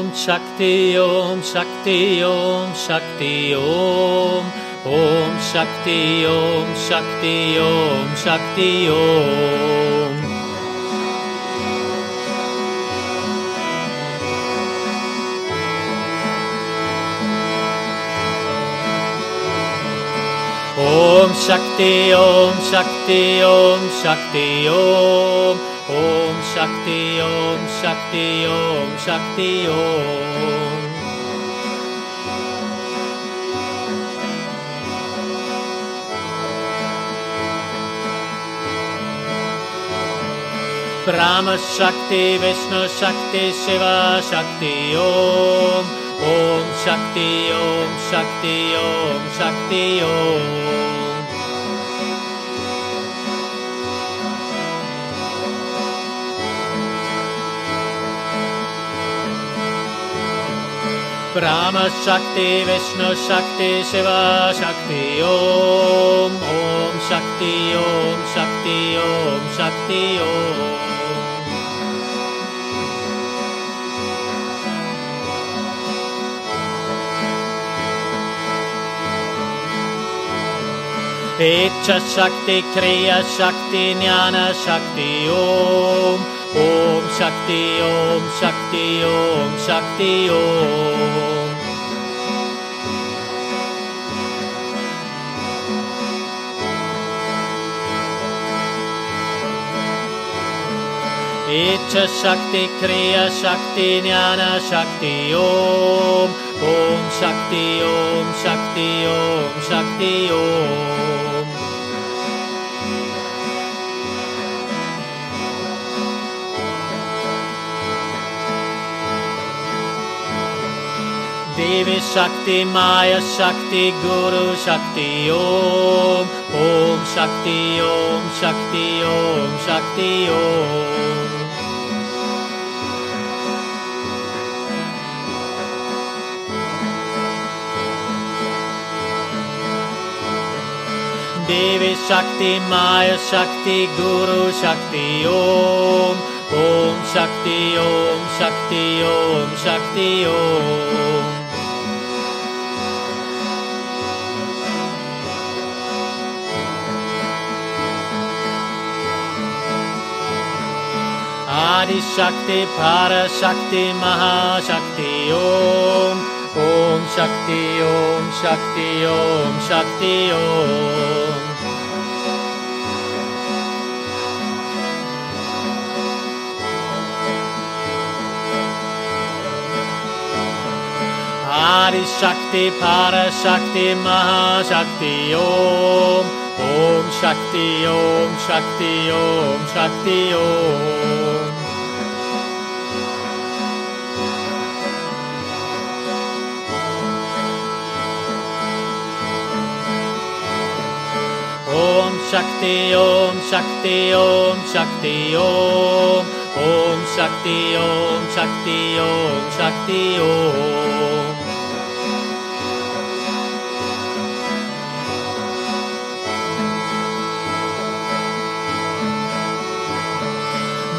ॐ शक्ति ॐ शक्ति ॐ शक्ति ॐ ॐ शक्ति ॐ शक्ति ॐ शक्ति ॐ ॐ शक्ति ॐ शक्ति ॐ शक्ति ॐ ॐ शक्ति ॐ शक्ति ॐ शक्ति ॐ रामशक्ति विष्णुशक्ति शिवा शक्ति ॐ शक्ति ॐ शक्ति ॐ शक्ति ॐ Om Brahma Shakti Vishnu Shakti Shiva Shakti Om Om Shakti Om Shakti Om Shakti Om. Icha Om Shakti Om Shakti Om Shakti Om. Icha Shakti Kriya Shakti Jnana Shakti Om. Om Shakti Om Shakti Om Shakti Om Devi Shakti Maya Shakti Guru Shakti Om Om Shakti Om Shakti Om Shakti Om. Devi Shakti Maya Shakti Guru Shakti Om. Om Shakti Om Shakti Om Shakti Om Adi Shakti Para Shakti Maha Shakti Om. Om Shakti Om Shakti Om Shakti Om. Adi Shakti Para Shakti Maha Shakti Om. Om Shakti Om Shakti Om Shakti Om Om Shakti Om Shakti Om Shakti Om. Om Shakti Om Shakti Om Shakti Om.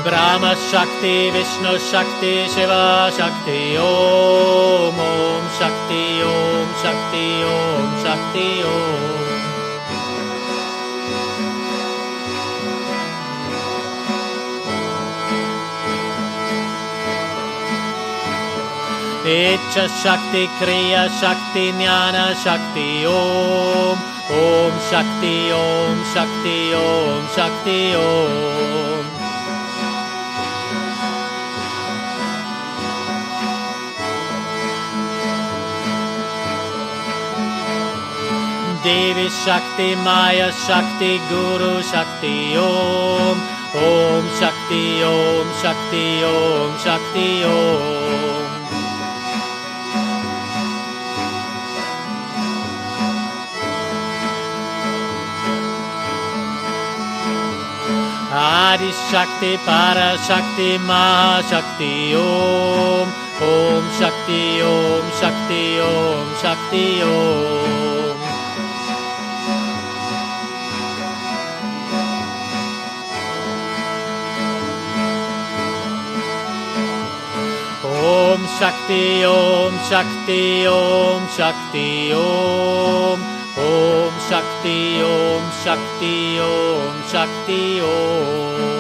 Brahma Shakti Vishnu Shakti Shiva Shakti Om. Om Shakti Om Shakti Om Shakti Om. Shakti Kriya शक्ति क्रियशक्ति ज्ञानशक्ति ओं शक्ति ॐ शक्ति ॐ शक्ति ओ देविशक्ति मायशक्ति गुरुशक्ति ओं शक्ति ॐ शक्ति ॐ शक्ति ॐ आदिशक्ति परशक्ति महाशक्ति ॐ ॐ शक्ति ॐ शक्ति ॐ शक्ति ॐ ॐ शक्ति ॐ शक्ति ॐ शक्ति ॐ ॐ शक्ति ॐ शक्ति ॐ शक्ति ॐ